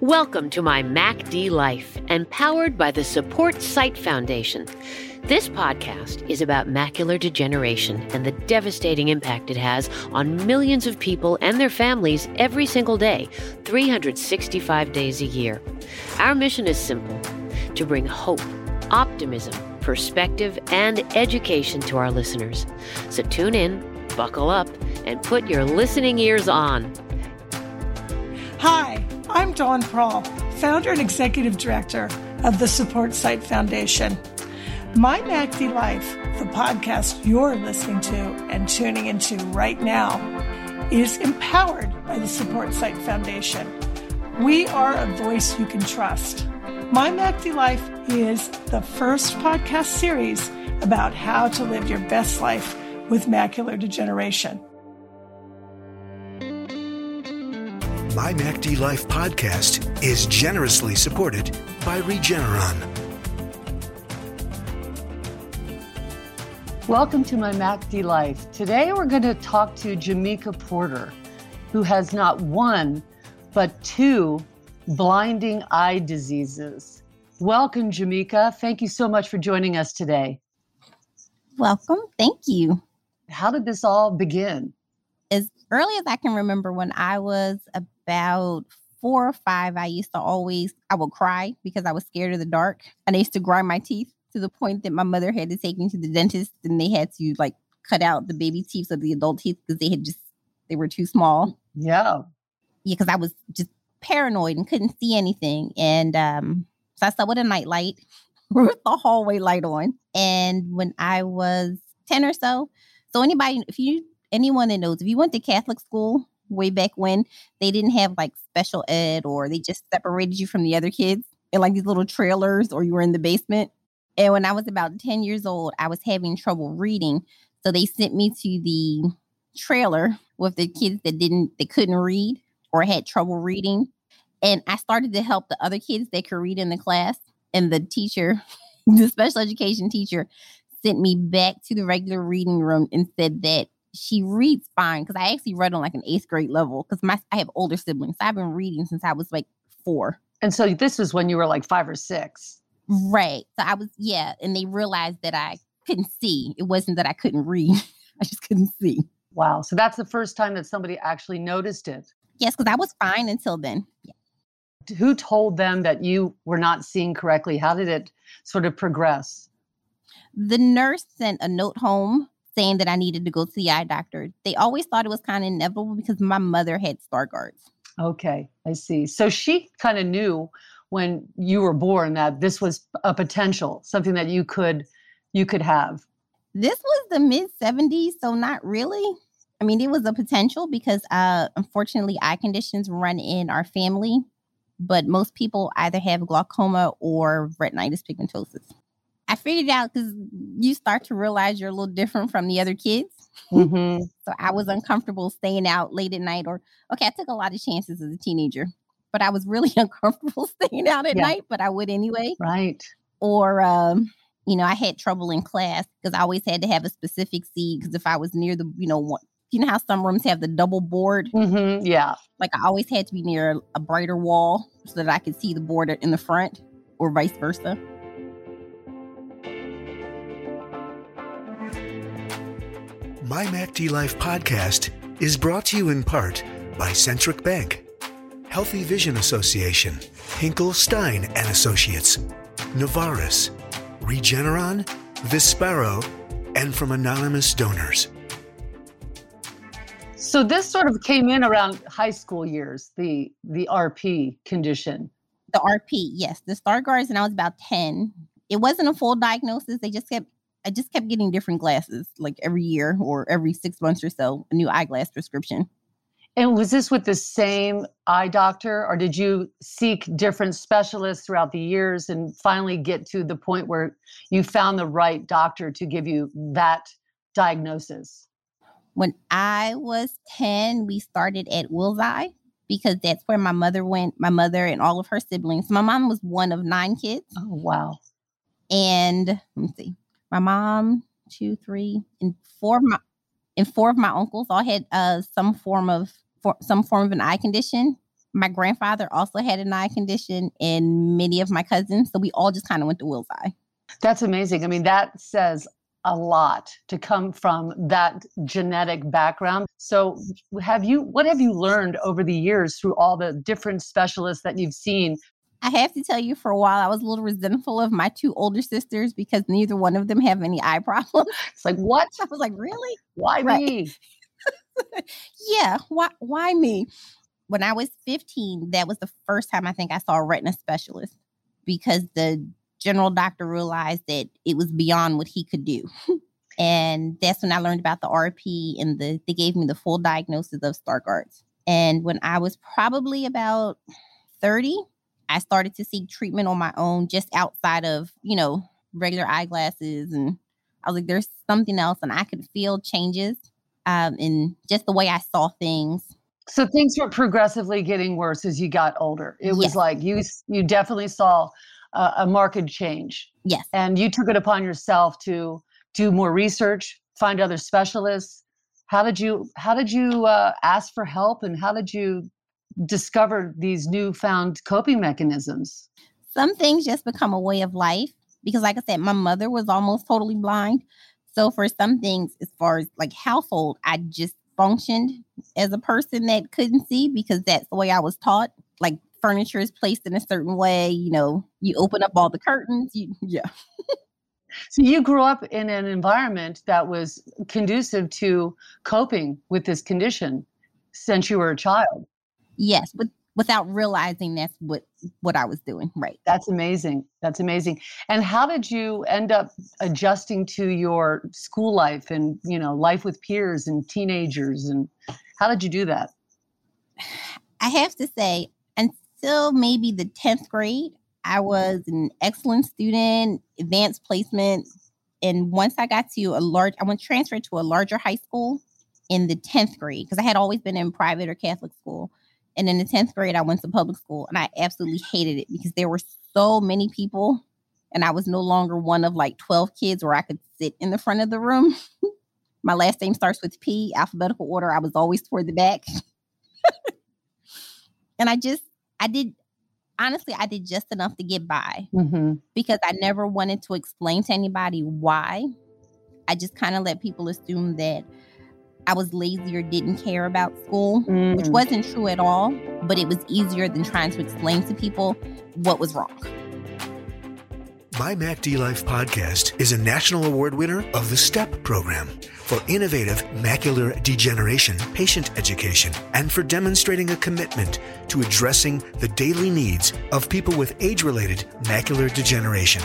Welcome to my MACD Life, empowered by the Support Sight Foundation. This podcast is about macular degeneration and the devastating impact it has on millions of people and their families every single day, 365 days a year. Our mission is simple to bring hope, optimism, perspective, and education to our listeners. So tune in, buckle up, and put your listening ears on. Hi, I'm Dawn Prall, founder and executive director of the Support Sight Foundation. My MACD Life, the podcast you're listening to and tuning into right now, is empowered by the Support Sight Foundation. We are a voice you can trust. My MACD Life is the first podcast series about how to live your best life with macular degeneration. My MACD Life podcast is generously supported by Regeneron. Welcome to my MACD Life. Today we're going to talk to Jamika Porter, who has not one, but two blinding eye diseases. Welcome, Jamika. Thank you so much for joining us today. Welcome. Thank you. How did this all begin? As early as I can remember, when I was about four or five, I used to always, I would cry because I was scared of the dark. And I used to grind my teeth to the point that my mother had to take me to the dentist and they had to like cut out the baby teeth of the adult teeth because they had just they were too small. Yeah. Yeah, because I was just paranoid and couldn't see anything. And um, so I slept with a nightlight with the hallway light on. And when I was 10 or so, so anybody, if you anyone that knows, if you went to Catholic school way back when, they didn't have like special ed or they just separated you from the other kids in like these little trailers or you were in the basement. And when I was about 10 years old, I was having trouble reading. So they sent me to the trailer with the kids that didn't, they couldn't read or had trouble reading. And I started to help the other kids that could read in the class. And the teacher, the special education teacher, sent me back to the regular reading room and said that she reads fine because I actually read on like an eighth grade level because my I have older siblings. So I've been reading since I was like four. And so this was when you were like five or six. Right. So I was, yeah. And they realized that I couldn't see. It wasn't that I couldn't read, I just couldn't see. Wow. So that's the first time that somebody actually noticed it. Yes, because I was fine until then. Yeah. Who told them that you were not seeing correctly? How did it sort of progress? The nurse sent a note home saying that I needed to go to the eye doctor. They always thought it was kind of inevitable because my mother had Stargardt's. Okay, I see. So she kind of knew when you were born that this was a potential, something that you could you could have. This was the mid 70s, so not really. I mean, it was a potential because uh unfortunately eye conditions run in our family, but most people either have glaucoma or retinitis pigmentosa. I figured out because you start to realize you're a little different from the other kids. Mm-hmm. so I was uncomfortable staying out late at night, or okay, I took a lot of chances as a teenager, but I was really uncomfortable staying out at Yeah. night, but I would anyway. Right. Or, um, you know, I had trouble in class because I always had to have a specific seat because if I was near the, you know, one, you know how some rooms have the double board? Mm-hmm. Yeah. Like I always had to be near a brighter wall so that I could see the board in the front, or vice versa. My MACD Life podcast is brought to you in part by Centric Bank, Healthy Vision Association, Hinkle Stein and Associates, Navaris, Regeneron, Vispero, and from anonymous donors. So this sort of came in around high school years, the the RP condition. The RP, yes, the Stargardt's, and I was about 10. It wasn't a full diagnosis. They just kept, I just kept getting different glasses like every year or every six months or so, a new eyeglass prescription. And was this with the same eye doctor, or did you seek different specialists throughout the years and finally get to the point where you found the right doctor to give you that diagnosis? When I was 10, we started at Wills Eye because that's where my mother went, my mother and all of her siblings. My mom was one of nine kids. Oh, wow. And let me see, my mom, two, three, and four of my and four of my uncles all had uh some form of for, some form of an eye condition. My grandfather also had an eye condition, and many of my cousins. So we all just kind of went to Wills Eye. That's amazing. I mean, that says a lot to come from that genetic background. So, have you what have you learned over the years through all the different specialists that you've seen? I have to tell you, for a while, I was a little resentful of my two older sisters because neither one of them have any eye problems. It's like, what? I was like, really? Why right. me? yeah, why why me? When I was 15, that was the first time I think I saw a retina specialist because the general doctor realized that it was beyond what he could do. and that's when I learned about the RP and the they gave me the full diagnosis of Stargardt's. And when I was probably about 30, I started to seek treatment on my own just outside of, you know, regular eyeglasses and I was like there's something else and I could feel changes um in just the way I saw things. So things were progressively getting worse as you got older. It was yes. like you you definitely saw a, a marked change. Yes. And you took it upon yourself to do more research, find other specialists. How did you how did you uh, ask for help and how did you discover these newfound coping mechanisms? Some things just become a way of life because like I said my mother was almost totally blind. So for some things as far as like household, I just functioned as a person that couldn't see because that's the way I was taught. Like furniture is placed in a certain way. You know, you open up all the curtains. You, yeah. so you grew up in an environment that was conducive to coping with this condition since you were a child. Yes, but without realizing that's what what I was doing. Right. That's amazing. That's amazing. And how did you end up adjusting to your school life and you know life with peers and teenagers and how did you do that? I have to say until maybe the 10th grade, I was an excellent student, advanced placement. And once I got to a large, I went transferred to a larger high school in the 10th grade because I had always been in private or Catholic school. And in the 10th grade, I went to public school and I absolutely hated it because there were so many people and I was no longer one of like 12 kids where I could sit in the front of the room. My last name starts with P, alphabetical order. I was always toward the back. and I just, I did honestly, I did just enough to get by mm-hmm. because I never wanted to explain to anybody why. I just kind of let people assume that I was lazy or didn't care about school, mm. which wasn't true at all, but it was easier than trying to explain to people what was wrong. My MACD Life podcast is a national award winner of the STEP program for innovative macular degeneration patient education and for demonstrating a commitment to addressing the daily needs of people with age related macular degeneration.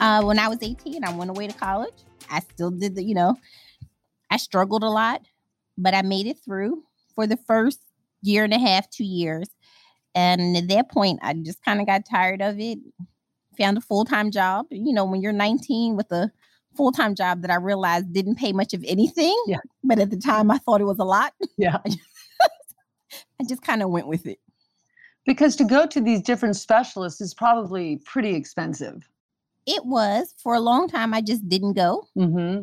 Uh, when I was 18, I went away to college. I still did the, you know, I struggled a lot, but I made it through for the first year and a half, two years. And at that point, I just kind of got tired of it. Found a full time job. You know, when you're 19 with a full time job that I realized didn't pay much of anything. Yeah. But at the time, I thought it was a lot. Yeah. I just kind of went with it. Because to go to these different specialists is probably pretty expensive. It was. For a long time, I just didn't go. Mm-hmm.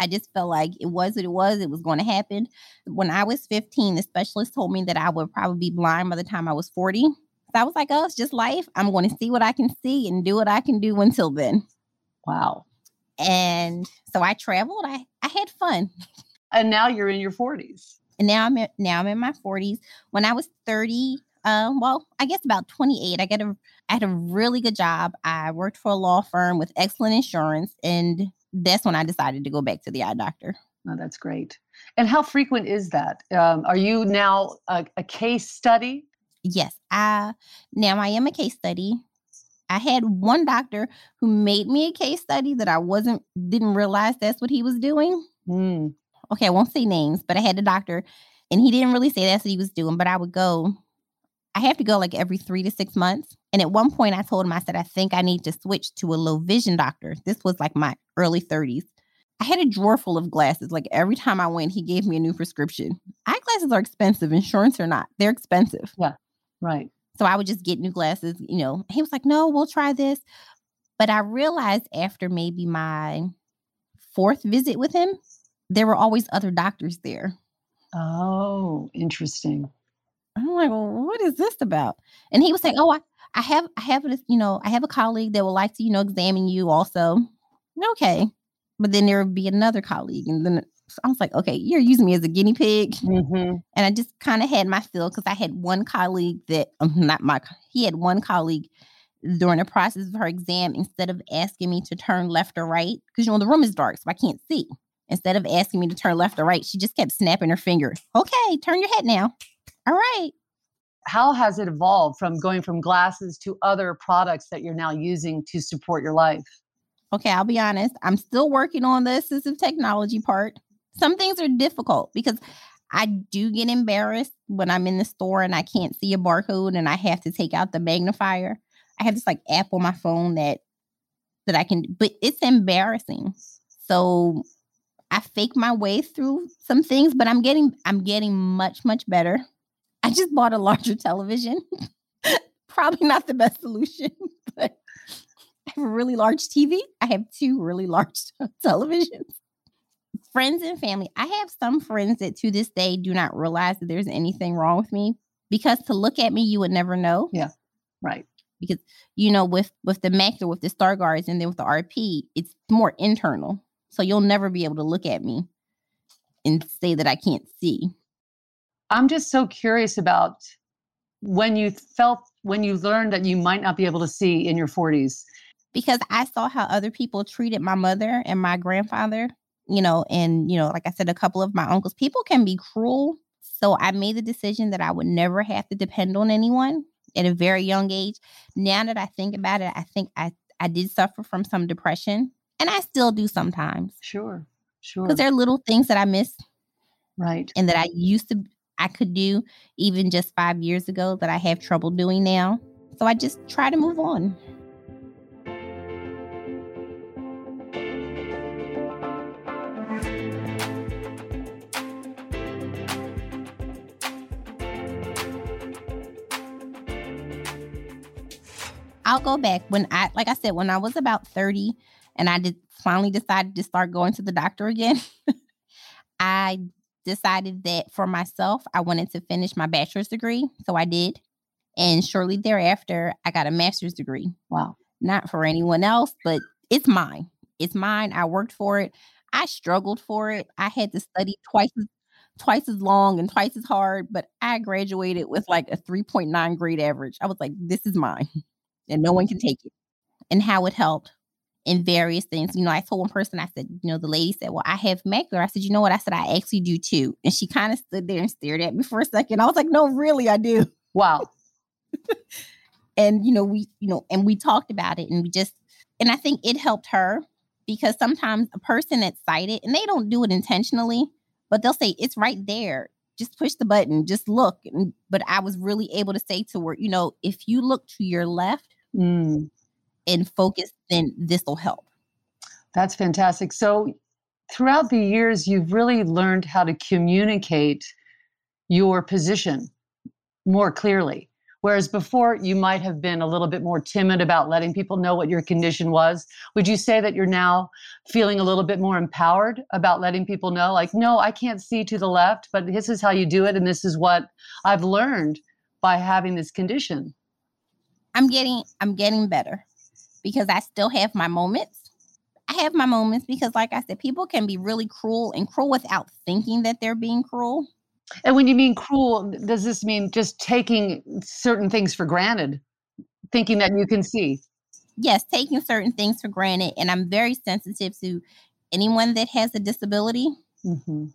I just felt like it was what it was. It was going to happen. When I was 15, the specialist told me that I would probably be blind by the time I was 40. So I was like, oh, it's just life. I'm going to see what I can see and do what I can do until then. Wow. And so I traveled. I, I had fun. And now you're in your 40s. And now I'm in, now I'm in my 40s. When I was 30, um, well, I guess about 28, I got a I had a really good job. I worked for a law firm with excellent insurance and that's when I decided to go back to the eye doctor. Oh, that's great. And how frequent is that? Um, are you now a, a, case study? Yes, I now I am a case study. I had one doctor who made me a case study that I wasn't didn't realize that's what he was doing. Mm. Okay, I won't say names, but I had a doctor, and he didn't really say that's what he was doing. But I would go. I have to go like every three to six months and at one point, I told him, I said, I think I need to switch to a low vision doctor. This was like my early 30s. I had a drawer full of glasses. Like every time I went, he gave me a new prescription. Eyeglasses are expensive, insurance or not, they're expensive. Yeah, right. So I would just get new glasses. You know, he was like, no, we'll try this. But I realized after maybe my fourth visit with him, there were always other doctors there. Oh, Interesting. I'm like, well, what is this about? And he was saying, oh, I, I have, I have this, you know, I have a colleague that would like to, you know, examine you also. Okay. But then there would be another colleague. And then I was like, okay, you're using me as a guinea pig. Mm-hmm. And I just kind of had my feel because I had one colleague that, um, not my, he had one colleague during the process of her exam, instead of asking me to turn left or right, because you know, the room is dark, so I can't see. Instead of asking me to turn left or right, she just kept snapping her fingers. Okay, turn your head now. All right. How has it evolved from going from glasses to other products that you're now using to support your life? Okay, I'll be honest. I'm still working on the assistive technology part. Some things are difficult because I do get embarrassed when I'm in the store and I can't see a barcode and I have to take out the magnifier. I have this like app on my phone that that I can, but it's embarrassing. So I fake my way through some things, but I'm getting I'm getting much much better. I just bought a larger television. Probably not the best solution, but I have a really large TV. I have two really large televisions. Friends and family. I have some friends that to this day do not realize that there's anything wrong with me because to look at me, you would never know. Yeah. Right. Because you know, with with the Mac or with the Stargardt's, and then with the RP, it's more internal. So you'll never be able to look at me and say that I can't see. I'm just so curious about when you felt when you learned that you might not be able to see in your 40s because I saw how other people treated my mother and my grandfather, you know, and you know, like I said a couple of my uncles, people can be cruel. So I made the decision that I would never have to depend on anyone at a very young age. Now that I think about it, I think I I did suffer from some depression and I still do sometimes. Sure. Sure. Because there are little things that I miss. Right. And that I used to I could do even just five years ago that I have trouble doing now. So I just try to move on. I'll go back when I, like I said, when I was about 30 and I did finally decided to start going to the doctor again, I decided that for myself, I wanted to finish my bachelor's degree. So I did. And shortly thereafter, I got a master's degree. Wow. Not for anyone else, but it's mine. It's mine. I worked for it. I struggled for it. I had to study twice as twice as long and twice as hard, but I graduated with like a 3.9 grade average. I was like, this is mine and no one can take it. And how it helped in various things. You know, I told one person, I said, you know, the lady said, Well, I have macular. I said, you know what? I said, I actually do too. And she kind of stood there and stared at me for a second. I was like, no, really, I do. Wow. and you know, we, you know, and we talked about it and we just and I think it helped her because sometimes a person that's sighted and they don't do it intentionally, but they'll say it's right there. Just push the button, just look. But I was really able to say to her, you know, if you look to your left Mm, and focus, then this will help. that's fantastic. So, throughout the years, you've really learned how to communicate your position more clearly. Whereas before, you might have been a little bit more timid about letting people know what your condition was. Would you say that you're now feeling a little bit more empowered about letting people know, like, no, I can't see to the left, but this is how you do it. And this is what I've learned by having this condition? I'm getting I'm getting better because I still have my moments. I have my moments because like I said people can be really cruel and cruel without thinking that they're being cruel. And when you mean cruel, does this mean just taking certain things for granted, thinking that you can see? Yes, taking certain things for granted and I'm very sensitive to anyone that has a disability hmm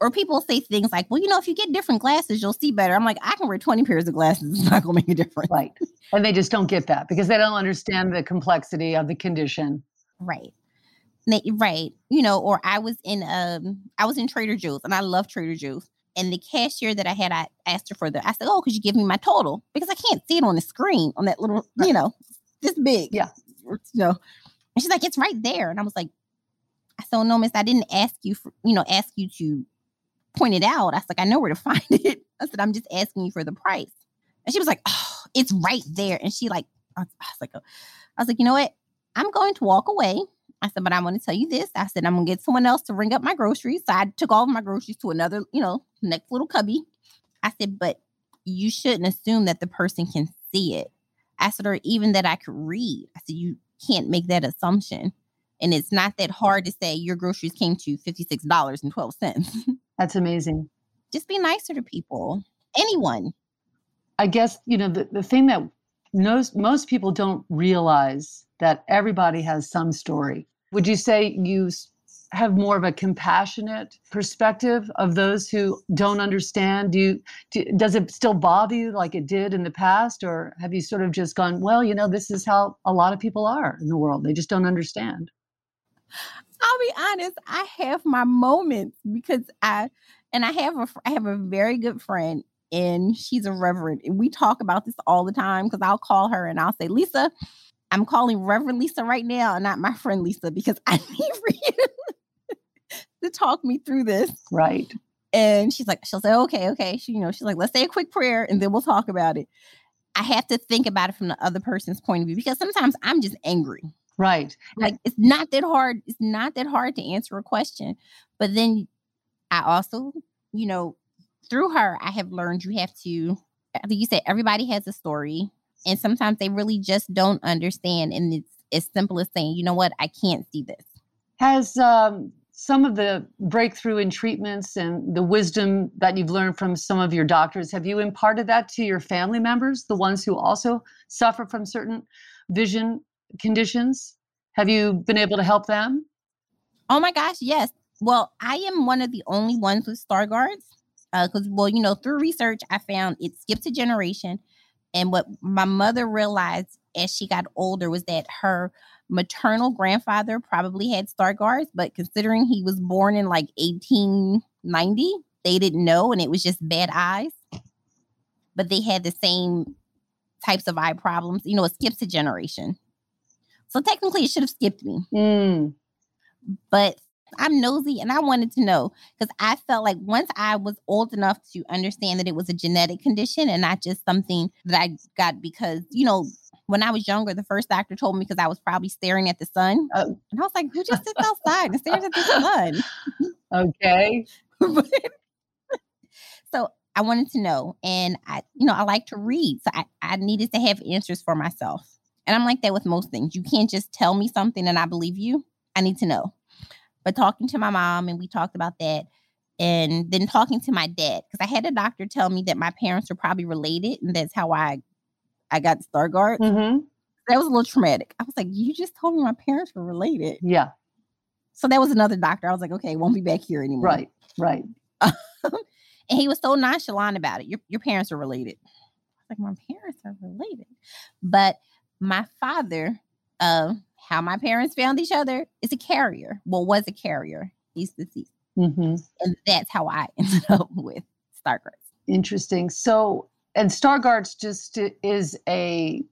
or people say things like, "Well, you know, if you get different glasses, you'll see better." I'm like, "I can wear 20 pairs of glasses. It's not going to make a difference." Right. And they just don't get that because they don't understand the complexity of the condition. Right. Right. You know, or I was in um I was in Trader Joe's and I love Trader Joe's. And the cashier that I had, I asked her for the I said, Oh, could you give me my total? Because I can't see it on the screen on that little, you know, this big. Yeah. You know. And she's like, It's right there. And I was like, I said, "Oh, no, miss, I didn't ask you for, you know, ask you to point it out. I was like, I know where to find it. I said, I'm just asking you for the price. And she was like, Oh, it's right there. And she like, I was, like. I was like, you know what? I'm going to walk away. I said, but I want to tell you this. I said, I'm gonna get someone else to ring up my groceries. So I took all of my groceries to another, you know, next little cubby. I said, but you shouldn't assume that the person can see it. I said, or even that I could read. I said, you can't make that assumption. And it's not that hard to say your groceries came to $56.12. That's amazing. Just be nicer to people, anyone. I guess, you know, the, the thing that most, most people don't realize that everybody has some story. Would you say you have more of a compassionate perspective of those who don't understand? Do you do, does it still bother you like it did in the past, or have you sort of just gone, well, you know, this is how a lot of people are in the world. They just don't understand. I'll be honest. I have my moments because I and I have a I have a very good friend and she's a reverend and we talk about this all the time because I'll call her and I'll say, Lisa, I'm calling Reverend Lisa right now, and not my friend Lisa, because I need for you to talk me through this. Right. And she's like, she'll say, okay, okay. She, you know, she's like, let's say a quick prayer and then we'll talk about it. I have to think about it from the other person's point of view because sometimes I'm just angry. Right. Like it's not that hard. It's not that hard to answer a question. But then I also, you know, through her, I have learned you have to, like you said, everybody has a story. And sometimes they really just don't understand. And it's as simple as saying, you know what, I can't see this. Has um, some of the breakthrough in treatments and the wisdom that you've learned from some of your doctors, have you imparted that to your family members, the ones who also suffer from certain vision conditions? Have you been able to help them? Oh my gosh, yes. Well, I am one of the only ones with Stargardt's because, uh, because well, you know, through research, I found it skips a generation. And what my mother realized as she got older was that her maternal grandfather probably had Stargardt's, but considering he was born in like 1890, they didn't know and it was just bad eyes. But they had the same types of eye problems. You know, it skips a generation. So technically, it should have skipped me. Mm. But I'm nosy and I wanted to know because I felt like once I was old enough to understand that it was a genetic condition and not just something that I got because, you know, when I was younger, the first doctor told me because I was probably staring at the sun. Uh, and I was like, who just sits outside and stares at the sun? Okay. so I wanted to know. And I, you know, I like to read. So I, I needed to have answers for myself. And I'm like that with most things. You can't just tell me something and I believe you. I need to know. But talking to my mom, and we talked about that, and then talking to my dad, because I had a doctor tell me that my parents were probably related, and that's how I I got Stargardt. Mm-hmm. That was a little traumatic. I was like, you just told me my parents were related. Yeah. So that was another doctor. I was like, okay, won't be back here anymore. Right, right. and he was so nonchalant about it. Your your parents are related. like, my parents are related. But my father, uh, how my parents found each other is a carrier. Well, was a carrier. He's deceased. Mm-hmm. And that's how I ended up with Stargardt's. Interesting. So, and Stargardt's just is a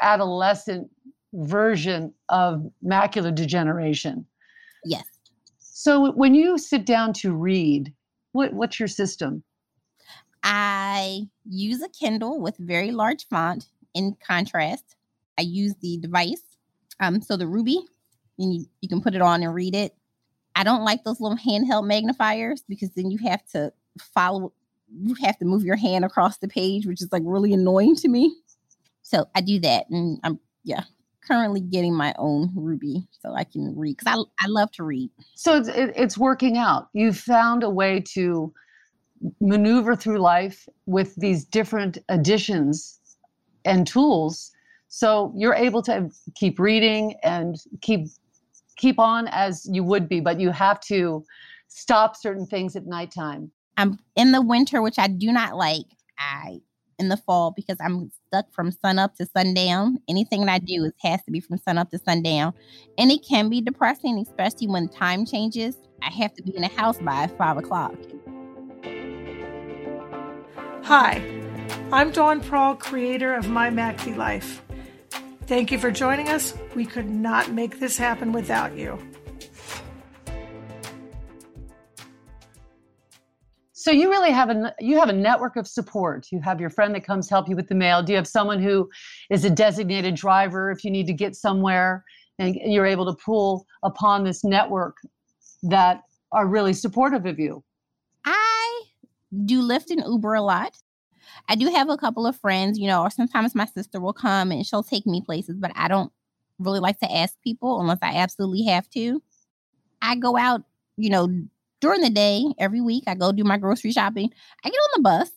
adolescent version of macular degeneration. Yes. So when you sit down to read, what, what's your system? I use a Kindle with very large font in contrast. I use the device um, so the Ruby, and you, you can put it on and read it. I don't like those little handheld magnifiers because then you have to follow, you have to move your hand across the page, which is like really annoying to me. So I do that, and I'm yeah currently getting my own Ruby so I can read because I I love to read. So it's it, it's working out. You've found a way to maneuver through life with these different additions and tools so you're able to keep reading and keep keep on as you would be, but you have to stop certain things at nighttime. I'm in the winter, which I do not like. I in the fall because I'm stuck from sun up to sundown. Anything that I do is has to be from sun up to sundown. And it can be depressing, especially when time changes. I have to be in the house by five o'clock. Hi, I'm Dawn Prall, creator of My MACD Life. Thank you for joining us. We could not make this happen without you. So you really have a you have a network of support. You have your friend that comes help you with the mail. Do you have someone who is a designated driver if you need to get somewhere and you're able to pull upon this network that are really supportive of you? I do Lyft and Uber a lot. I do have a couple of friends, you know, or sometimes my sister will come and she'll take me places, but I don't really like to ask people unless I absolutely have to. I go out, you know, during the day every week. I go do my grocery shopping. I get on the bus.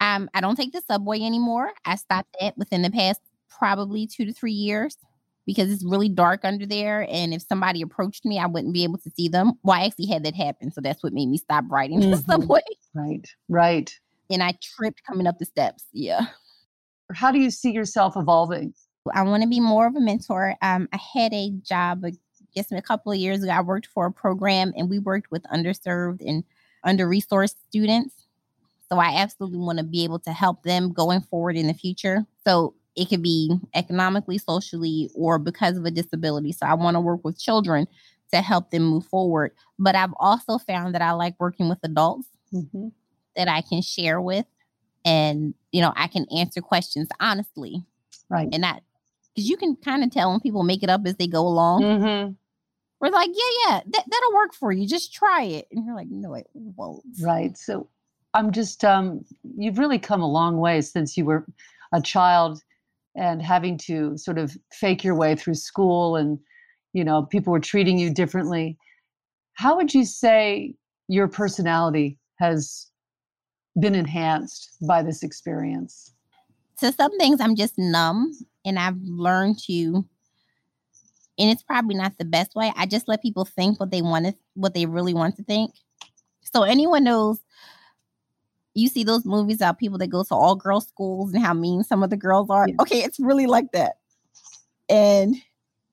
Um, I don't take the subway anymore. I stopped that within the past probably two to three years because it's really dark under there. And if somebody approached me, I wouldn't be able to see them. Well, I actually had that happen. So that's what made me stop riding mm-hmm. the subway. Right, right. And I tripped coming up the steps. Yeah. How do you see yourself evolving? I want to be more of a mentor. Um, I had a job, I guess, a couple of years ago. I worked for a program and we worked with underserved and under resourced students. So I absolutely want to be able to help them going forward in the future. So it could be economically, socially, or because of a disability. So I want to work with children to help them move forward. But I've also found that I like working with adults mm-hmm. That I can share with and, you know, I can answer questions honestly. Right. And not because you can kind of tell when people make it up as they go along. Mm-hmm. We're like, yeah, yeah, that, that'll work for you. Just try it. And you're like, no, it won't. Right. So I'm just, um, you've really come a long way since you were a child and having to sort of fake your way through school and you know people were treating you differently how would you say your personality has been enhanced by this experience so some things i'm just numb and i've learned to and it's probably not the best way i just let people think what they want to what they really want to think so anyone knows you see those movies about people that go to all girls schools and how mean some of the girls are. Yeah. Okay, it's really like that. And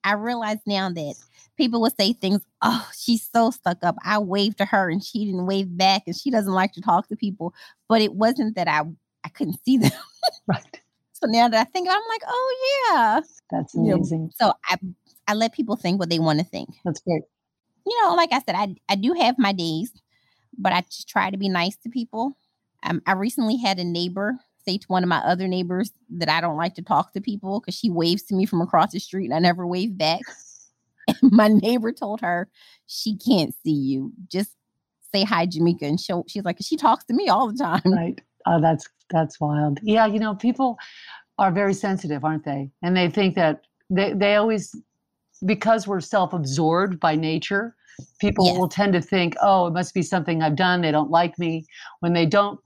I realize now that people would say things, oh, she's so stuck up. I waved to her and she didn't wave back and she doesn't like to talk to people. But it wasn't that I I couldn't see them. right. So now that I think I'm like, oh yeah. That's amazing. You know, so I I let people think what they want to think. That's great. You know, like I said, I I do have my days, but I just try to be nice to people. Um, I recently had a neighbor say to one of my other neighbors that I don't like to talk to people because she waves to me from across the street and I never wave back. My neighbor told her she can't see you. Just say hi, Jamika. And she she's like, she talks to me all the time. Right. Oh, that's that's wild. Yeah, you know, people are very sensitive, aren't they? And they think that they they always because we're self-absorbed by nature, people yes. will tend to think, oh, it must be something I've done. They don't like me. When they don't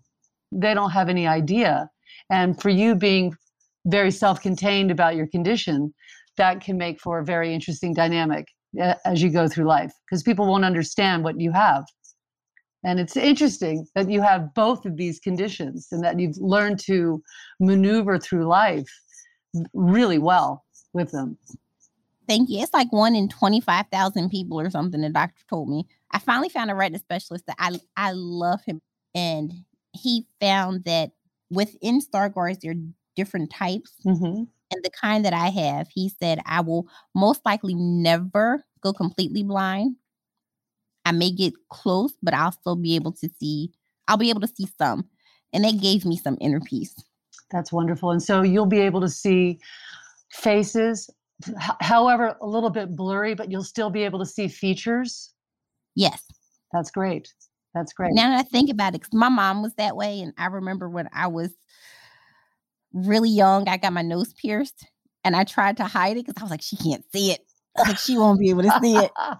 they don't have any idea. And for you being very self contained about your condition, that can make for a very interesting dynamic uh, as you go through life because people won't understand what you have. And it's interesting that you have both of these conditions and that you've learned to maneuver through life really well with them. Thank you. It's like one in 25,000 people or something, the doctor told me. I finally found a retina specialist that I, I love him. And he found that within Stargardt's, there are different types. Mm-hmm. And the kind that I have, he said, I will most likely never go completely blind. I may get close, but I'll still be able to see, I'll be able to see some. And that gave me some inner peace. That's wonderful. And so you'll be able to see faces, however, a little bit blurry, but you'll still be able to see features. Yes. That's great. That's great. Now that I think about it, because my mom was that way, and I remember when I was really young, I got my nose pierced, and I tried to hide it because I was like, she can't see it. Like she won't be able to see it.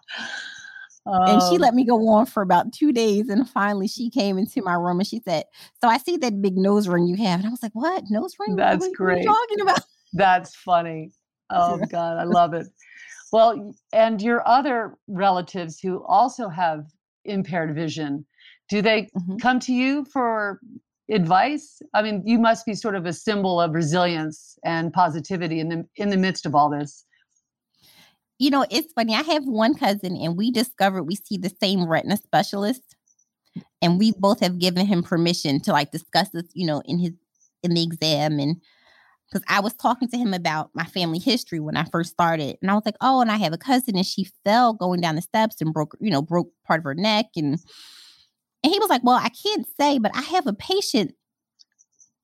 And she let me go on for about two days. And finally, she came into my room and she said, So I see that big nose ring you have. And I was like, What? Nose ring? That's what, great. What talking about? That's funny. Oh, God. I love it. Well, and your other relatives who also have impaired vision do they mm-hmm. come to you for advice i mean you must be sort of a symbol of resilience and positivity in the in the midst of all this you know it's funny i have one cousin and we discovered we see the same retina specialist and we both have given him permission to like discuss this you know in his in the exam and because I was talking to him about my family history when I first started. And I was like, oh, and I have a cousin and she fell going down the steps and broke, you know, broke part of her neck. And and he was like, Well, I can't say, but I have a patient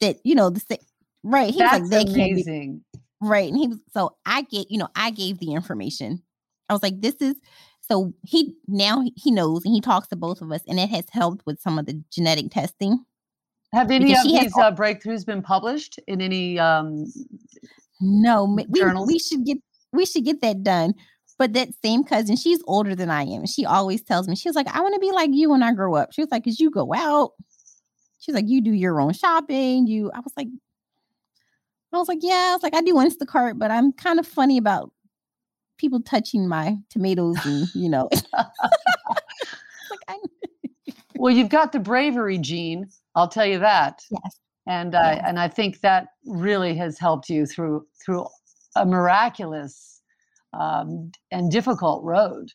that, you know, the right. He That's was like, They amazing. Can't be. Right. And he was so I get, you know, I gave the information. I was like, this is so he now he knows and he talks to both of us, and it has helped with some of the genetic testing Have any because of these uh, breakthroughs been published in any? Um, no, we, journals? we should get we should get that done. But that same cousin, she's older than I am. She always tells me, she was like, I want to be like you when I grow up. She was like, because you go out. She's like, you do your own shopping. You, I was like, I was like, yeah. I was like, I do Instacart, but I'm kind of funny about people touching my tomatoes and you know. like, well, you've got the bravery gene. I'll tell you that. Yes. And uh, and I think that really has helped you through through a miraculous um, and difficult road.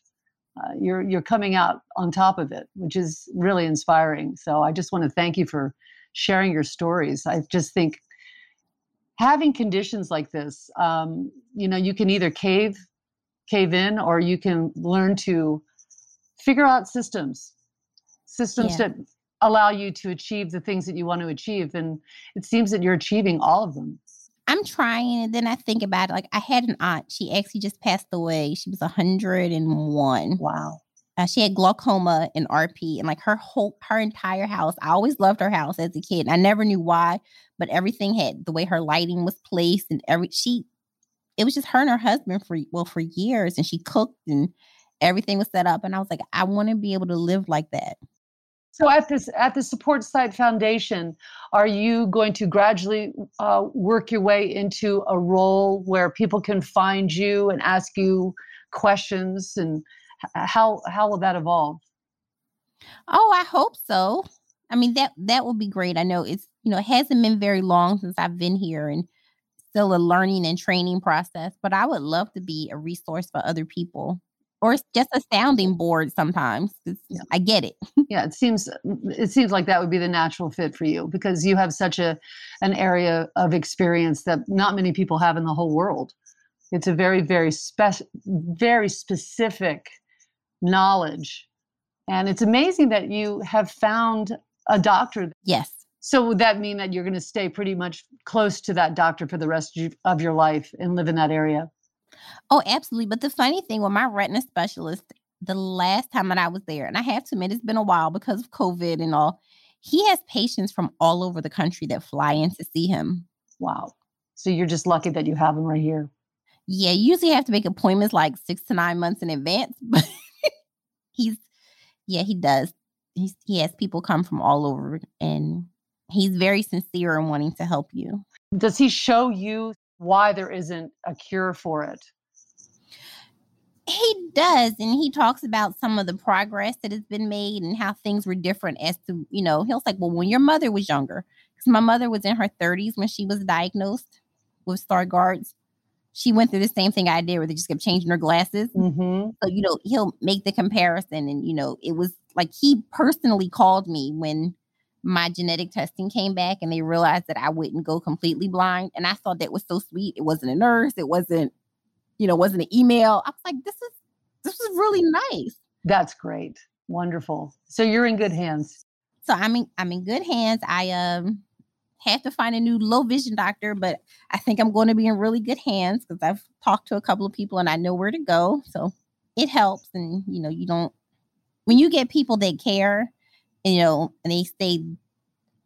Uh, you're you're coming out on top of it, which is really inspiring. So I just want to thank you for sharing your stories. I just think having conditions like this, um, you know, you can either cave cave in or you can learn to figure out systems systems yeah. that allow you to achieve the things that you want to achieve and it seems that you're achieving all of them i'm trying and then i think about it like i had an aunt she actually just passed away she was 101 wow uh, she had glaucoma and RP, and like her whole, her entire house. I always loved her house as a kid. I never knew why, but everything had the way her lighting was placed, and every she it was just her and her husband for well for years and she cooked and everything was set up and i was like i want to be able to live like that so at this at the support sight foundation are you going to gradually uh, work your way into a role where people can find you and ask you questions? And how how will that evolve? Oh i hope so. I mean that that would be great. I know it's you know it hasn't been very long since i've been here and still a learning and training process, but I would love to be a resource for other people or it's just a sounding board sometimes. Yeah. I get it. yeah, it seems mm, it seems like that would be the natural fit for you because you have such a an area of experience that not many people have in the whole world. It's a very very spec very specific knowledge. And it's amazing that you have found a doctor. Yes. So would that mean that you're going to stay pretty much close to that doctor for the rest of your life and live in that area? Oh, absolutely. But the funny thing with my retina specialist, the last time that I was there, and I have to admit it's been a while because of COVID and all, he has patients from all over the country that fly in to see him. Wow. So you're just lucky that you have him right here. Yeah, you usually have to make appointments like six to nine months in advance, but he's yeah, he does. He's, he has people come from all over and he's very sincere in wanting to help you. Does he show you why there isn't a cure for it? He does, and he talks about some of the progress that has been made and how things were different as to, you know, he'll say, well, when your mother was younger, because my mother was in her 30s when she was diagnosed with Stargardt's. She went through the same thing I did, where they just kept changing her glasses. Mm-hmm. So, you know, he'll make the comparison, and you know, it was like he personally called me when my genetic testing came back and they realized that I wouldn't go completely blind. And I thought that was so sweet. It wasn't a nurse, it wasn't, you know, wasn't an email. I was like, this is this is really nice. That's great. Wonderful. So you're in good hands. So I'm in I'm in good hands. I um have to find a new low vision doctor, but I think I'm going to be in really good hands because I've talked to a couple of people and I know where to go. So it helps. And you know, you don't when you get people that care you know, and they say,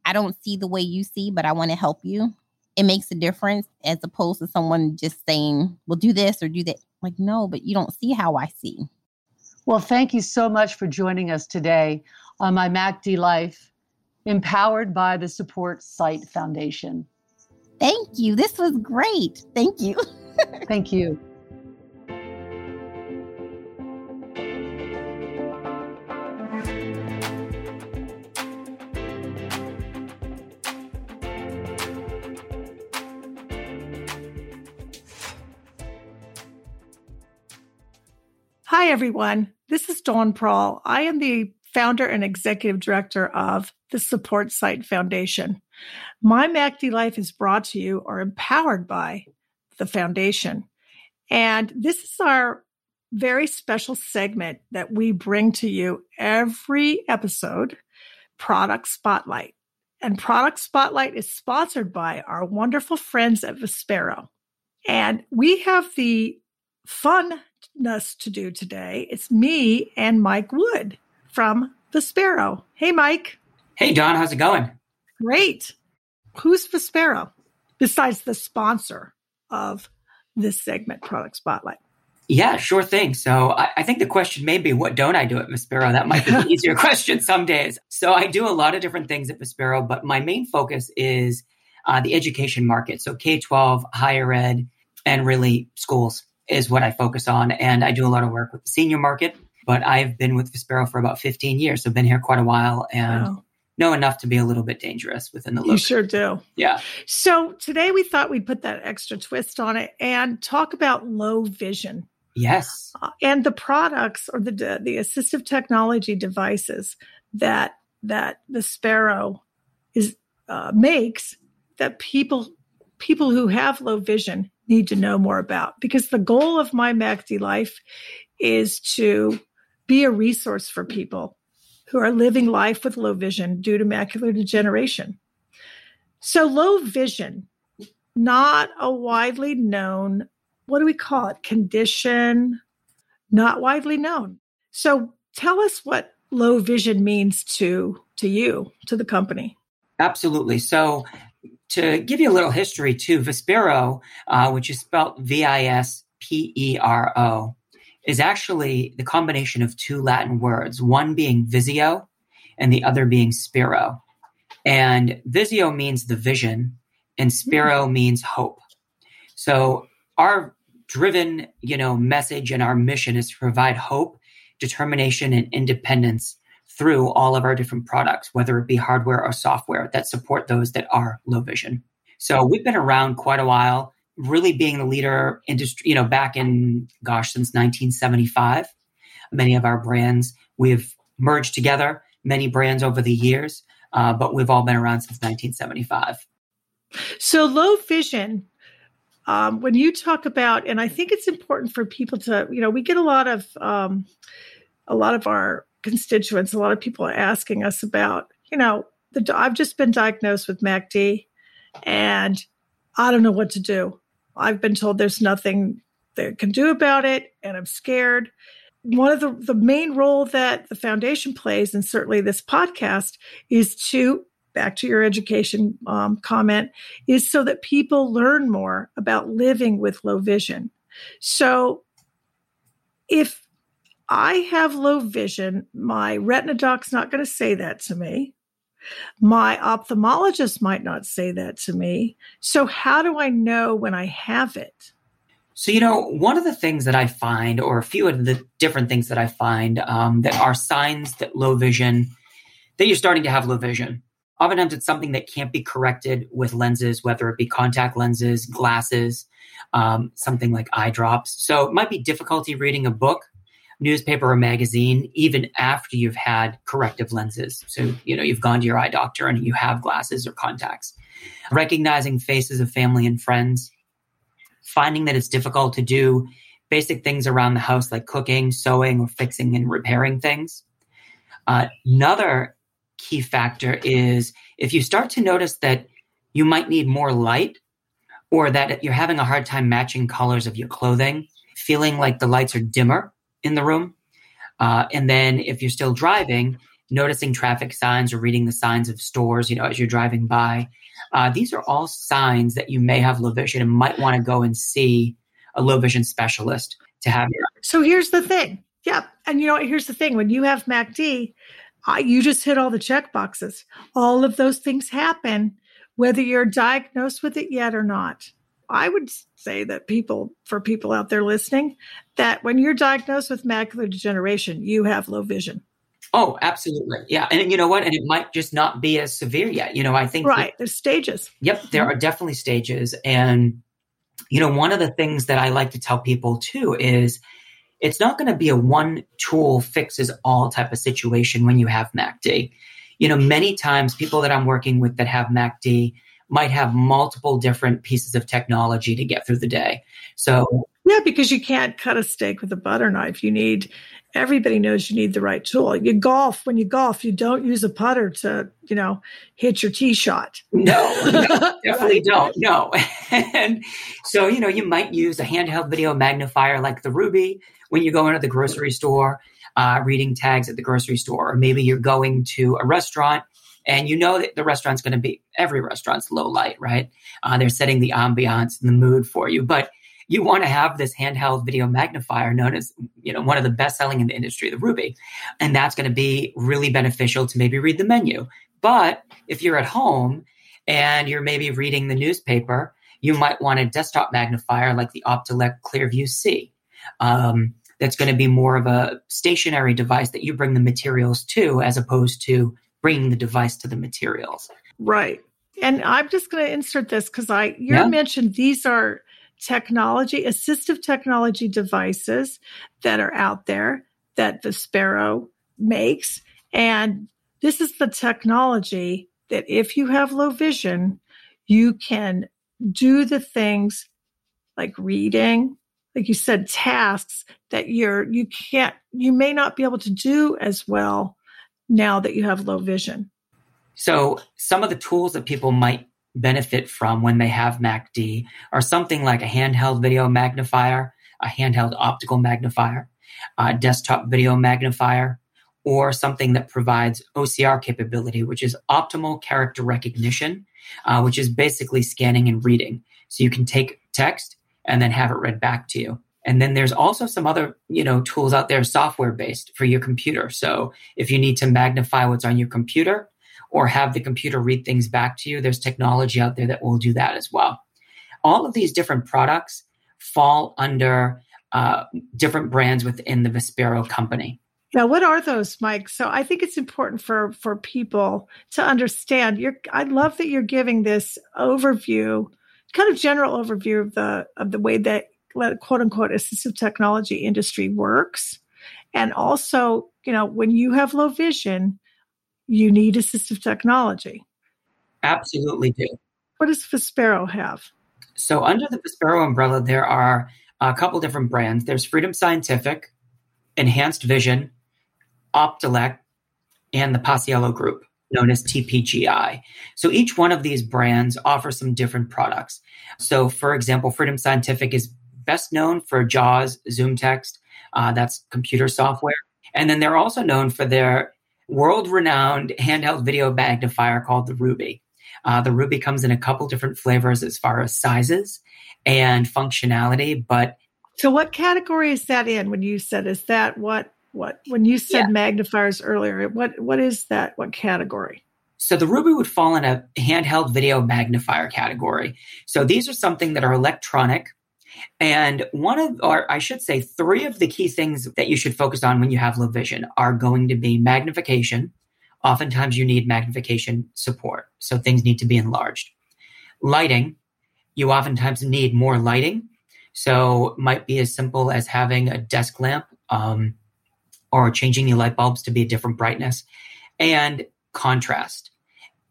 I don't see the way you see, but I want to help you. It makes a difference as opposed to someone just saying, well, do this or do that. Like, no, but you don't see how I see. Well, thank you so much for joining us today on my MACD Life, empowered by the Support Sight Foundation. Thank you. This was great. Thank you. thank you. Hi, everyone. This is Dawn Prall. I am the founder and executive director of the Support Sight Foundation. My MACD Life is brought to you or empowered by the foundation. And this is our very special segment that we bring to you every episode Product Spotlight. And Product Spotlight is sponsored by our wonderful friends at Vispero. And we have the fun us to do today. It's me and Mike Wood from Vispero. Hey, Mike. Hey, Dawn. How's it going? Great. Who's Vispero besides the sponsor of this segment, Product Spotlight? Yeah, sure thing. So I, I, think the question may be, what don't I do at Vispero? That might be the easier question some days. So I do a lot of different things at Vispero, but my main focus is uh, the education market. So K 12, higher ed, and really schools is what I focus on. And I do a lot of work with the senior market, but I've been with Vispero for about 15 years. So I've been here quite a while and wow. know enough to be a little bit dangerous within the loop. You sure do. Yeah. So today we thought we'd put that extra twist on it and talk about low vision. Yes. Uh, and the products or the the assistive technology devices that that Vispero is uh, makes that people people who have low vision need to know more about because the goal of my MACD life is to be a resource for people who are living life with low vision due to macular degeneration. So low vision, not a widely known what do we call it? Condition, not widely known. So tell us what low vision means to to you, to the company. Absolutely. So to give you a little history too, Vispero, uh, which is spelled V-I-S-P-E-R-O, is actually the combination of two Latin words, one being visio and the other being spiro. And visio means the vision and spiro mm-hmm. means hope. So our driven, you know, message and our mission is to provide hope, determination, and independence through all of our different products, whether it be hardware or software that support those that are low vision. So we've been around quite a while, really being the leader industry, you know, back in gosh, since 1975. Many of our brands we've merged together, many brands over the years, uh, but we've all been around since 1975. So low vision um, when you talk about, and I think it's important for people to, you know, we get a lot of, um, a lot of our constituents, a lot of people are asking us about, you know, the, I've just been diagnosed with MACD and I don't know what to do. I've been told there's nothing they can do about it and I'm scared. One of the, the main role that the foundation plays, and certainly this podcast, is to back to your education um, comment, is so that people learn more about living with low vision. So if I have low vision, my retina doc's not going to say that to me. My ophthalmologist might not say that to me. So, how do I know when I have it? So, you know, one of the things that I find, or a few of the different things that I find um, that are signs that low vision, that you're starting to have low vision. Oftentimes, it's something that can't be corrected with lenses, whether it be contact lenses, glasses, um, something like eye drops. So, it might be difficulty reading a book, newspaper, or magazine, even after you've had corrective lenses. So, you know, you've gone to your eye doctor and you have glasses or contacts. Recognizing faces of family and friends, finding that it's difficult to do basic things around the house like cooking, sewing, or fixing and repairing things. Uh, another key factor is if you start to notice that you might need more light or that you're having a hard time matching colors of your clothing, feeling like the lights are dimmer in the room. Uh, and then if you're still driving, noticing traffic signs or reading the signs of stores, you know, as you're driving by. Uh, these are all signs that you may have low vision and might want to go and see a low vision specialist to have your. So here's the thing. Yeah. And you know, here's the thing when you have MACD, uh, you just hit all the check boxes. All of those things happen, whether you're diagnosed with it yet or not. I would say that people, for people out there listening, that when you're diagnosed with macular degeneration, you have low vision. Oh, absolutely. Yeah. And you know what? And it might just not be as severe yet. You know, I think. Right. That, There's stages. Yep. There are definitely stages. And, you know, one of the things that I like to tell people too is it's not going to be a one tool fixes all type of situation when you have MACD. You know, many times people that I'm working with that have MACD might have multiple different pieces of technology to get through the day. So, yeah, because you can't cut a steak with a butter knife. You need everybody knows you need the right tool. You golf when you golf, you don't use a putter to, you know, hit your tee shot. No, no definitely don't. No. and so, you know, you might use a handheld video magnifier like the Ruby when you go into the grocery store, uh, reading tags at the grocery store, or maybe you're going to a restaurant and you know that the restaurant's going to be every restaurant's low light, right? Uh, they're setting the ambiance and the mood for you, but you want to have this handheld video magnifier known as you know one of the best selling in the industry the ruby. And that's going to be really beneficial to maybe read the menu. But if you're at home and you're maybe reading the newspaper you might want a desktop magnifier like the optelec clearview c um, that's going to be more of a stationary device that you bring the materials to as opposed to bringing the device to the materials right and i'm just going to insert this because i you yeah. mentioned these are technology, assistive technology devices that are out there that Vispero makes. And this is the technology that if you have low vision, you can do the things like reading, like you said, tasks that you're, you can't, you may not be able to do as well now that you have low vision. So some of the tools that people might benefit from when they have MACD are something like a handheld video magnifier, a handheld optical magnifier, a desktop video magnifier, or something that provides OCR capability, which is optimal character recognition, uh, which is basically scanning and reading. So you can take text and then have it read back to you. And then there's also some other, you know, tools out there software based for your computer. So if you need to magnify what's on your computer, or have the computer read things back to you. There's technology out there that will do that as well. All of these different products fall under uh, different brands within the Vispero company. Now, what are those, Mike? So I think it's important for for people to understand. You're, I love that you're giving this overview, kind of general overview of the of the way that quote unquote assistive technology industry works, and also, you know, when you have low vision, you need assistive technology. Absolutely do. What does Vispero have? So, under the Vispero umbrella, there are a couple different brands. There's Freedom Scientific, Enhanced Vision, Optelec, and the Paciello Group, known as TPGI. So, each one of these brands offers some different products. So, for example, Freedom Scientific is best known for JAWS, Zoom Text, uh, that's computer software. And then they're also known for their world renowned handheld video magnifier called the Ruby. Uh, the Ruby comes in a couple different flavors as far as sizes and functionality, but so what category is that in when you said is that what what when you said yeah. magnifiers earlier what what is that what category so the ruby would fall in a handheld video magnifier category so these are something that are electronic and one of, or I should say, three of the key things that you should focus on when you have low vision are going to be magnification. Oftentimes you need magnification support. So things need to be enlarged. Lighting, you oftentimes need more lighting. So might be as simple as having a desk lamp um, or changing your light bulbs to be a different brightness. And contrast.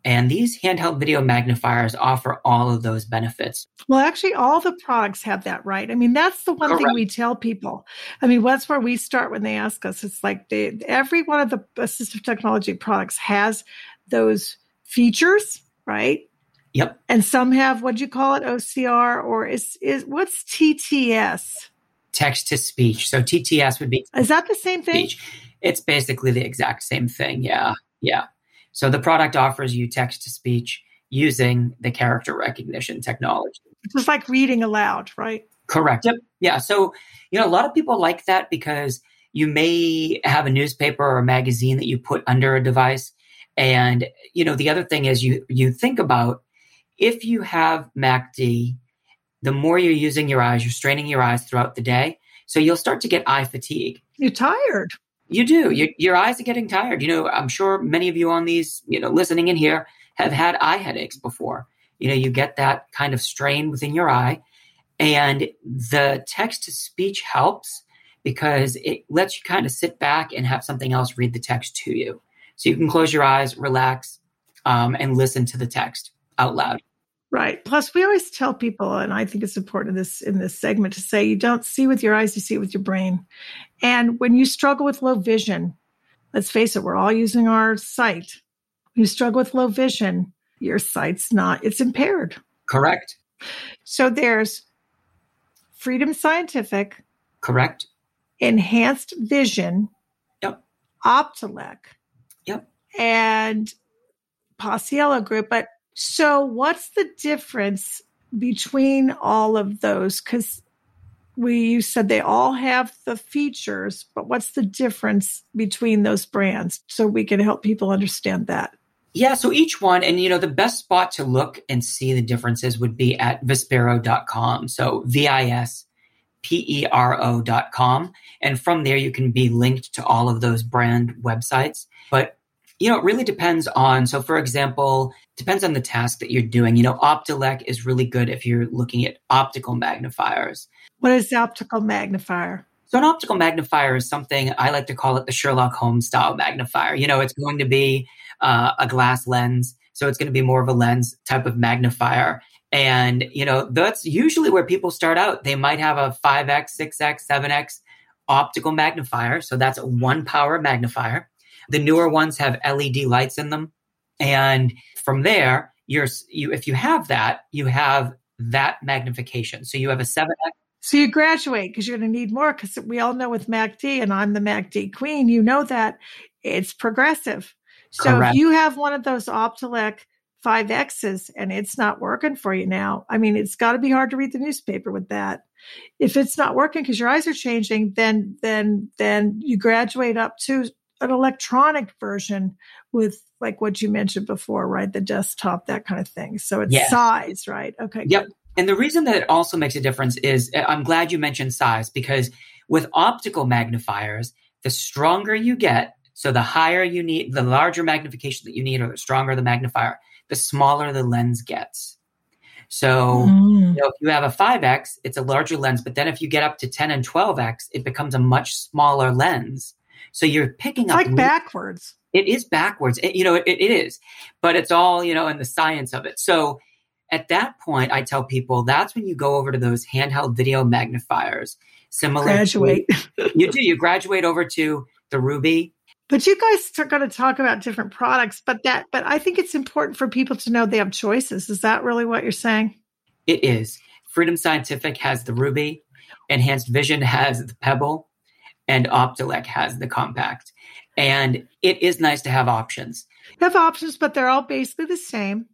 And these handheld video magnifiers offer all of those benefits. Well, actually, all the products have that, right? I mean, that's the one Correct. thing we tell people. I mean, that's where we start when they ask us. It's like they, every one of the assistive technology products has those features, right? Yep. And some have what do you call it, OCR, or is is what's TTS? Text to speech. So TTS would be. Is that the same thing? Speech. It's basically the exact same thing. Yeah. Yeah. So the product offers you text to speech using the character recognition technology. It's just like reading aloud, right? Correct. Yep. Yeah. So, you know, a lot of people like that because you may have a newspaper or a magazine that you put under a device. And, you know, the other thing is you you think about if you have MACD, the more you're using your eyes, you're straining your eyes throughout the day. So you'll start to get eye fatigue. You're tired. You do. You, your eyes are getting tired. You know, I'm sure many of you on these, you know, listening in here have had eye headaches before. You know, you get that kind of strain within your eye. And the text to speech helps because it lets you kind of sit back and have something else read the text to you. So you can close your eyes, relax, um, and listen to the text out loud. Right. Plus, we always tell people, and I think it's important in this in this segment to say you don't see with your eyes, you see it with your brain. And when you struggle with low vision, let's face it, we're all using our sight. When you struggle with low vision, your sight's not, it's impaired. Correct. So there's Freedom Scientific. Correct. Enhanced Vision. Yep. Optelec. Yep. And Paciello Group. But so, what's the difference between all of those? Because we you said they all have the features, but what's the difference between those brands so we can help people understand that? Yeah, so each one, and you know, the best spot to look and see the differences would be at vispero.com. So V I S P E R O.com. And from there, you can be linked to all of those brand websites. But you know, it really depends on. So, for example, depends on the task that you're doing. You know, Optelec is really good if you're looking at optical magnifiers. What is the optical magnifier? So, an optical magnifier is something I like to call it the Sherlock Holmes style magnifier. You know, it's going to be uh, a glass lens. So, it's going to be more of a lens type of magnifier. And, you know, that's usually where people start out. They might have a 5x, 6x, 7x optical magnifier. So, that's a one power magnifier. The newer ones have LED lights in them. And from there, you're, you, if you have that, you have that magnification. So you have a 7x. So you graduate because you're going to need more because we all know with MACD, and I'm the MACD queen, you know that it's progressive. So Correct. if you have one of those Optelec 5Xs and it's not working for you now, I mean, it's got to be hard to read the newspaper with that. If it's not working because your eyes are changing, then then then you graduate up to an electronic version with like what you mentioned before, right? The desktop, that kind of thing. So it's yeah. size, right? Okay. Yep. Good. And the reason that it also makes a difference is uh, I'm glad you mentioned size because with optical magnifiers, the stronger you get, so the higher you need, the larger magnification that you need, or the stronger the magnifier, the smaller the lens gets. So, mm. you know, if you have a 5x, it's a larger lens. But then if you get up to 10 and 12x, it becomes a much smaller lens. So you're picking it's up like backwards. It is backwards. It, you know, it, it is, but it's all you know in the science of it. So at that point, I tell people that's when you go over to those handheld video magnifiers. Similar, graduate. To, you do. You graduate over to the Ruby. But you guys are going to talk about different products. But that, but I think it's important for people to know they have choices. Is that really what you're saying? It is. Freedom Scientific has the Ruby. Enhanced Vision has the Pebble and Optelec has the compact. And it is nice to have options. You have options, but they're all basically the same.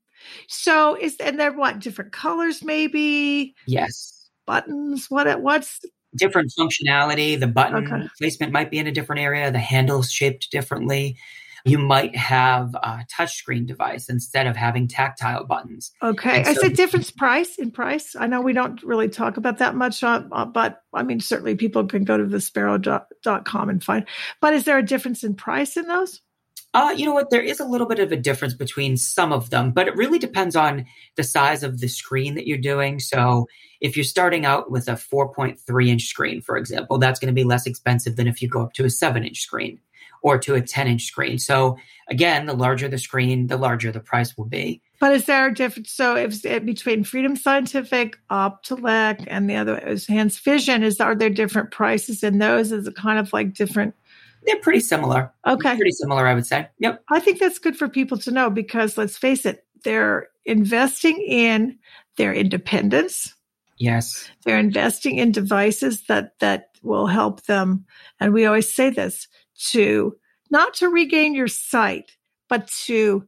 So is and they're what different colors maybe? Yes. Buttons. What what's different functionality? The button okay. placement might be in a different area. The handle's shaped differently you might have a touchscreen device instead of having tactile buttons. Okay. So, Is it difference price in price? I know we don't really talk about that much, uh, uh, but I mean, certainly people can go to vispero.com and find. But is there a difference in price in those? Uh, you know what? There is a little bit of a difference between some of them, but it really depends on the size of the screen that you're doing. So, if you're starting out with a 4.3 inch screen, for example, that's going to be less expensive than if you go up to a 7 inch screen or to a 10 inch screen. So again, the larger the screen, the larger the price will be. But is there a difference? So if eh, between Freedom Scientific, Optelec, and the other is Enhanced Vision, is are there different prices in those? Is it kind of like different? They're pretty similar. Okay. Pretty similar, I would say. Yep. I think that's good for people to know because let's face it, they're investing in their independence. Yes. They're investing in devices that that will help them. And we always say this to not to regain your sight, but to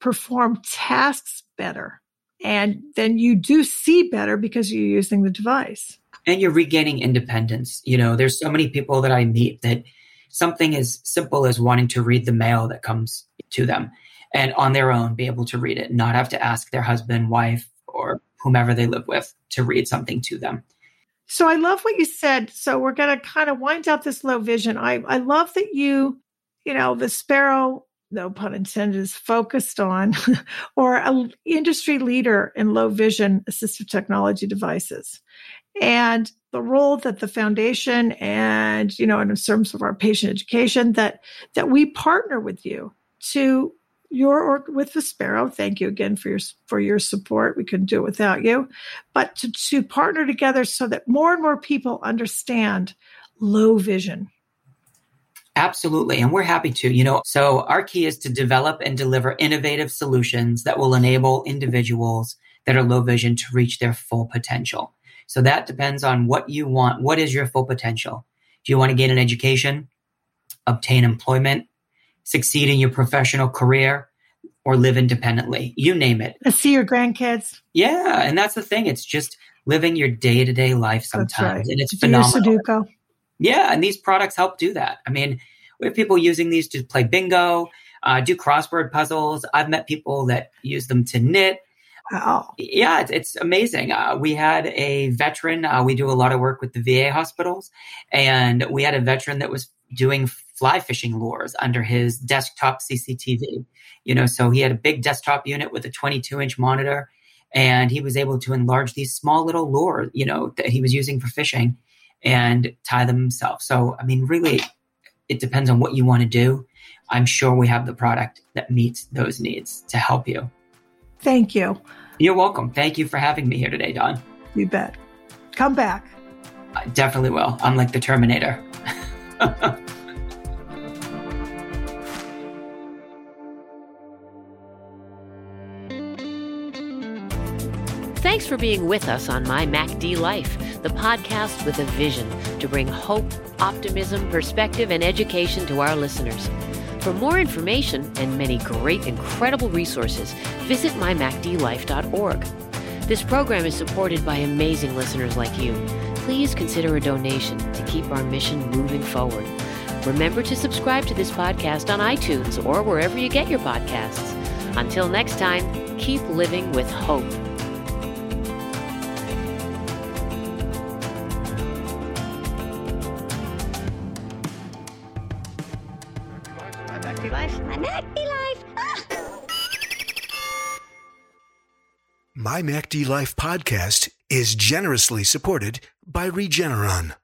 perform tasks better. And then you do see better because you're using the device. And you're regaining independence. You know, there's so many people that I meet that something as simple as wanting to read the mail that comes to them and on their own be able to read it, not have to ask their husband, wife, or whomever they live with to read something to them. So I love what you said. So we're going to kind of wind up this low vision. I, I love that you, you know, Vispero, no pun intended, is focused on or an industry leader in low vision assistive technology devices. And the role that the foundation and, you know, in terms of our patient education, that that we partner with you to your or with Vispero Thank you again for your for your support. We couldn't do it without you. But to, to partner together so that more and more people understand low vision. Absolutely. And we're happy to. You know, so our key is to develop and deliver innovative solutions that will enable individuals that are low vision to reach their full potential. So that depends on what you want. What is your full potential? Do you want to gain an education, obtain employment, succeed in your professional career, or live independently. You name it. See your grandkids. Yeah, and that's the thing. It's just living your day to day life sometimes, right. and it's Do phenomenal. Sudoku. Yeah, and these products help do that. I mean, we have people using these to play bingo, uh, do crossword puzzles. I've met people that use them to knit. Wow. Yeah, it's, it's amazing. Uh, we had a veteran. Uh, we do a lot of work with the VA hospitals, and we had a veteran that was doing fly fishing lures under his desktop CCTV. You know, so he had a big desktop unit with a 22 inch monitor, and he was able to enlarge these small little lures, you know, that he was using for fishing and tie them himself. So, I mean, really, it depends on what you want to do. I'm sure we have the product that meets those needs to help you. Thank you. You're welcome. Thank you for having me here today, Don. You bet. Come back. I definitely will. I'm like the Terminator. for being with us on My MacD Life, the podcast with a vision to bring hope, optimism, perspective, and education to our listeners. For more information and many great, incredible resources, visit mymacdlife.org. This program is supported by amazing listeners like you. Please consider a donation to keep our mission moving forward. Remember to subscribe to this podcast on iTunes or wherever you get your podcasts. Until next time, keep living with hope. MacD Life podcast is generously supported by Regeneron.